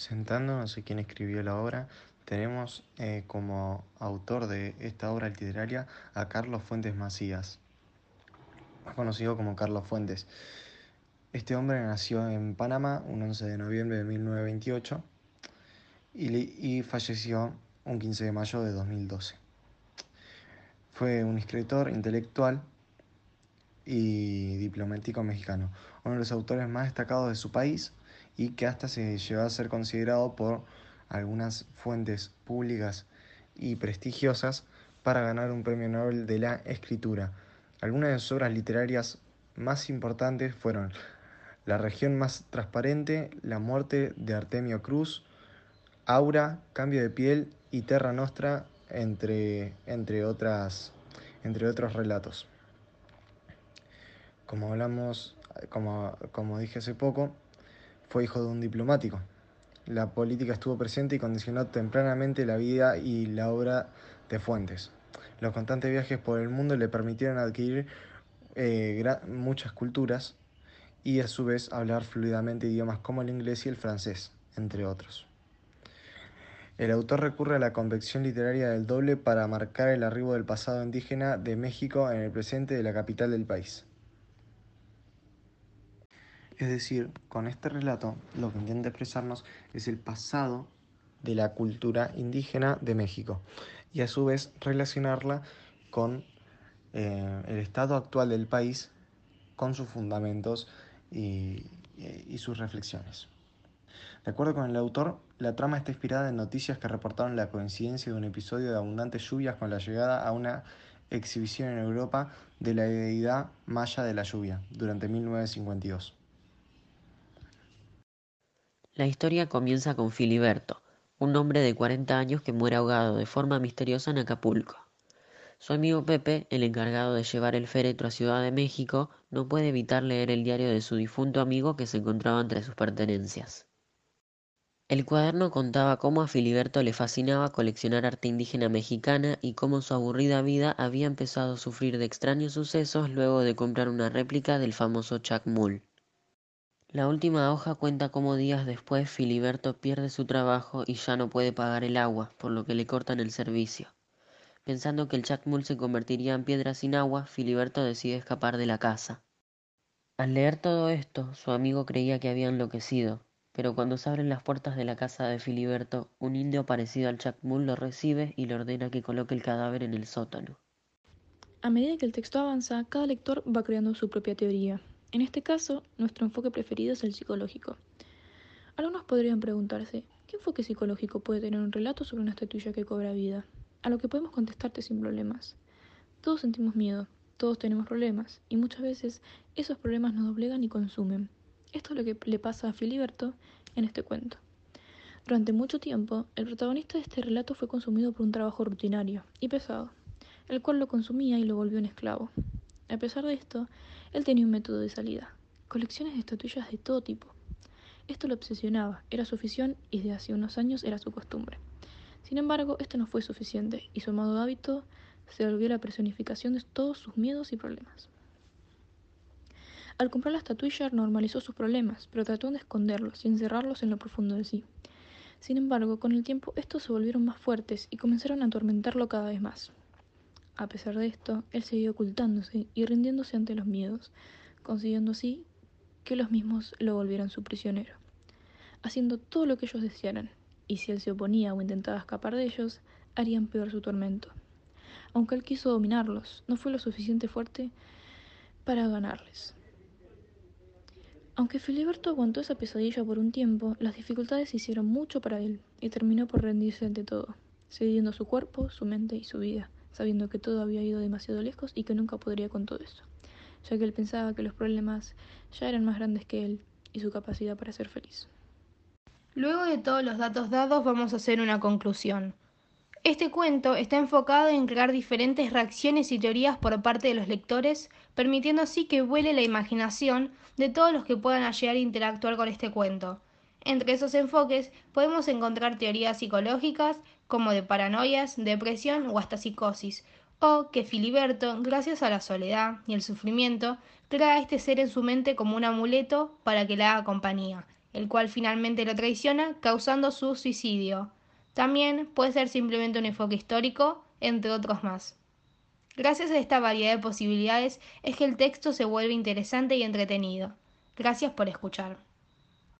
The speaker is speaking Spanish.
Sentándonos a quien escribió la obra, tenemos eh, como autor de esta obra literaria a Carlos Fuentes Macías, más conocido como Carlos Fuentes. Este hombre nació en Panamá un 11 de noviembre de 1928 y, y falleció un 15 de mayo de 2012. Fue un escritor intelectual y diplomático mexicano, uno de los autores más destacados de su país y que hasta se llegó a ser considerado por algunas fuentes públicas y prestigiosas para ganar un premio Nobel de la escritura. Algunas de sus obras literarias más importantes fueron La región más transparente, La muerte de Artemio Cruz, Aura, Cambio de piel y Terra Nostra, entre, entre, otras, entre otros relatos. Como hablamos, como, como dije hace poco, fue hijo de un diplomático. La política estuvo presente y condicionó tempranamente la vida y la obra de Fuentes. Los constantes viajes por el mundo le permitieron adquirir eh, muchas culturas y a su vez hablar fluidamente idiomas como el inglés y el francés, entre otros. El autor recurre a la convección literaria del doble para marcar el arribo del pasado indígena de México en el presente de la capital del país. Es decir, con este relato lo que intenta expresarnos es el pasado de la cultura indígena de México y a su vez relacionarla con eh, el estado actual del país, con sus fundamentos y, y sus reflexiones. De acuerdo con el autor, la trama está inspirada en noticias que reportaron la coincidencia de un episodio de abundantes lluvias con la llegada a una exhibición en Europa de la deidad maya de la lluvia durante 1952. La historia comienza con Filiberto, un hombre de 40 años que muere ahogado de forma misteriosa en Acapulco. Su amigo Pepe, el encargado de llevar el féretro a Ciudad de México, no puede evitar leer el diario de su difunto amigo que se encontraba entre sus pertenencias. El cuaderno contaba cómo a Filiberto le fascinaba coleccionar arte indígena mexicana y cómo su aburrida vida había empezado a sufrir de extraños sucesos luego de comprar una réplica del famoso Chacmul. La última hoja cuenta cómo días después Filiberto pierde su trabajo y ya no puede pagar el agua, por lo que le cortan el servicio. Pensando que el Chacmul se convertiría en piedra sin agua, Filiberto decide escapar de la casa. Al leer todo esto, su amigo creía que había enloquecido, pero cuando se abren las puertas de la casa de Filiberto, un indio parecido al Chacmul lo recibe y le ordena que coloque el cadáver en el sótano. A medida que el texto avanza, cada lector va creando su propia teoría, en este caso, nuestro enfoque preferido es el psicológico. Algunos podrían preguntarse, ¿qué enfoque psicológico puede tener un relato sobre una estatuilla que cobra vida? A lo que podemos contestarte sin problemas. Todos sentimos miedo, todos tenemos problemas, y muchas veces esos problemas nos doblegan y consumen. Esto es lo que le pasa a Filiberto en este cuento. Durante mucho tiempo, el protagonista de este relato fue consumido por un trabajo rutinario y pesado, el cual lo consumía y lo volvió un esclavo. A pesar de esto, él tenía un método de salida, colecciones de estatuillas de todo tipo. Esto lo obsesionaba, era su afición y desde hace unos años era su costumbre. Sin embargo, esto no fue suficiente y su amado hábito se volvió la personificación de todos sus miedos y problemas. Al comprar la estatuilla normalizó sus problemas, pero trató de esconderlos y encerrarlos en lo profundo de sí. Sin embargo, con el tiempo estos se volvieron más fuertes y comenzaron a atormentarlo cada vez más. A pesar de esto, él siguió ocultándose y rindiéndose ante los miedos, consiguiendo así que los mismos lo volvieran su prisionero, haciendo todo lo que ellos desearan, y si él se oponía o intentaba escapar de ellos, harían peor su tormento. Aunque él quiso dominarlos, no fue lo suficiente fuerte para ganarles. Aunque Filiberto aguantó esa pesadilla por un tiempo, las dificultades hicieron mucho para él y terminó por rendirse ante todo, cediendo su cuerpo, su mente y su vida sabiendo que todo había ido demasiado lejos y que nunca podría con todo eso, ya que él pensaba que los problemas ya eran más grandes que él y su capacidad para ser feliz. Luego de todos los datos dados vamos a hacer una conclusión. Este cuento está enfocado en crear diferentes reacciones y teorías por parte de los lectores, permitiendo así que vuele la imaginación de todos los que puedan llegar a interactuar con este cuento. Entre esos enfoques podemos encontrar teorías psicológicas, como de paranoias, depresión o hasta psicosis, o que Filiberto, gracias a la soledad y el sufrimiento, crea a este ser en su mente como un amuleto para que le haga compañía, el cual finalmente lo traiciona, causando su suicidio. También puede ser simplemente un enfoque histórico, entre otros más. Gracias a esta variedad de posibilidades es que el texto se vuelve interesante y entretenido. Gracias por escuchar.